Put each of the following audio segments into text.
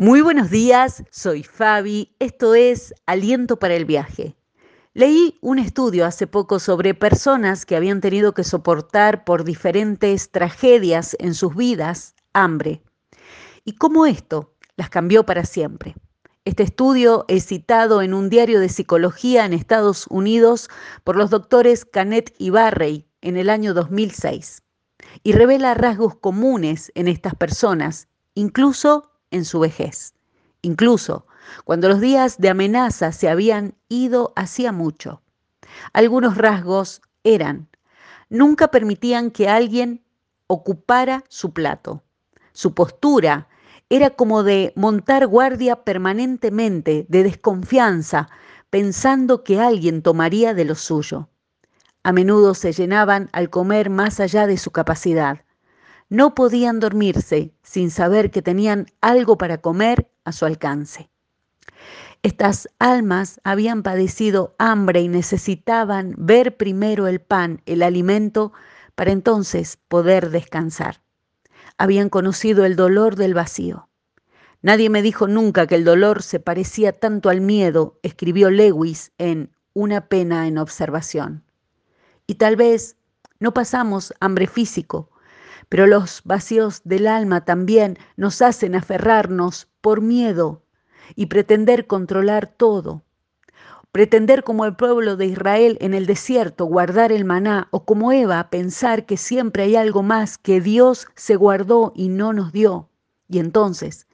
Muy buenos días, soy Fabi, esto es Aliento para el viaje. Leí un estudio hace poco sobre personas que habían tenido que soportar por diferentes tragedias en sus vidas hambre y cómo esto las cambió para siempre. Este estudio es citado en un diario de psicología en Estados Unidos por los doctores Canet y Barrey en el año 2006 y revela rasgos comunes en estas personas, incluso en su vejez, incluso cuando los días de amenaza se habían ido hacía mucho. Algunos rasgos eran, nunca permitían que alguien ocupara su plato. Su postura era como de montar guardia permanentemente, de desconfianza, pensando que alguien tomaría de lo suyo. A menudo se llenaban al comer más allá de su capacidad no podían dormirse sin saber que tenían algo para comer a su alcance. Estas almas habían padecido hambre y necesitaban ver primero el pan, el alimento, para entonces poder descansar. Habían conocido el dolor del vacío. Nadie me dijo nunca que el dolor se parecía tanto al miedo, escribió Lewis en Una pena en observación. Y tal vez no pasamos hambre físico, pero los vacíos del alma también nos hacen aferrarnos por miedo y pretender controlar todo. Pretender como el pueblo de Israel en el desierto guardar el maná o como Eva pensar que siempre hay algo más que Dios se guardó y no nos dio. Y entonces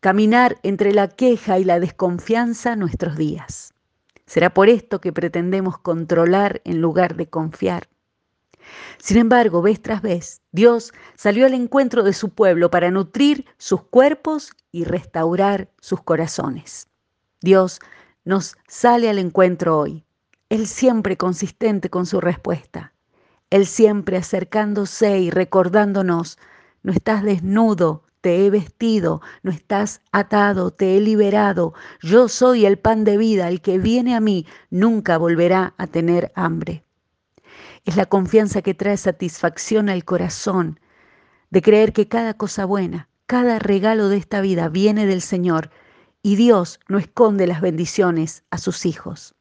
caminar entre la queja y la desconfianza nuestros días. Será por esto que pretendemos controlar en lugar de confiar. Sin embargo, vez tras vez, Dios salió al encuentro de su pueblo para nutrir sus cuerpos y restaurar sus corazones. Dios nos sale al encuentro hoy, Él siempre consistente con su respuesta, Él siempre acercándose y recordándonos, no estás desnudo, te he vestido, no estás atado, te he liberado, yo soy el pan de vida, el que viene a mí nunca volverá a tener hambre. Es la confianza que trae satisfacción al corazón, de creer que cada cosa buena, cada regalo de esta vida viene del Señor y Dios no esconde las bendiciones a sus hijos.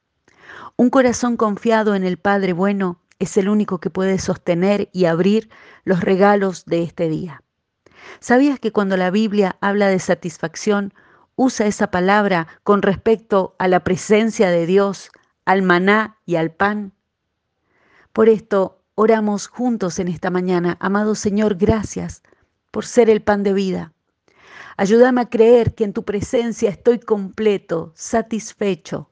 Un corazón confiado en el Padre bueno es el único que puede sostener y abrir los regalos de este día. ¿Sabías que cuando la Biblia habla de satisfacción, usa esa palabra con respecto a la presencia de Dios, al maná y al pan? Por esto oramos juntos en esta mañana. Amado Señor, gracias por ser el pan de vida. Ayúdame a creer que en tu presencia estoy completo, satisfecho.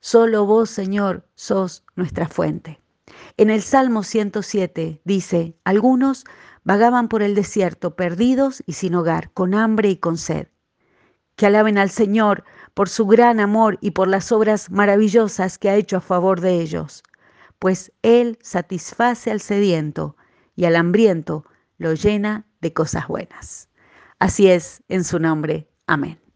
Solo vos, Señor, sos nuestra fuente. En el Salmo 107 dice, algunos vagaban por el desierto, perdidos y sin hogar, con hambre y con sed. Que alaben al Señor por su gran amor y por las obras maravillosas que ha hecho a favor de ellos pues Él satisface al sediento y al hambriento lo llena de cosas buenas. Así es, en su nombre. Amén.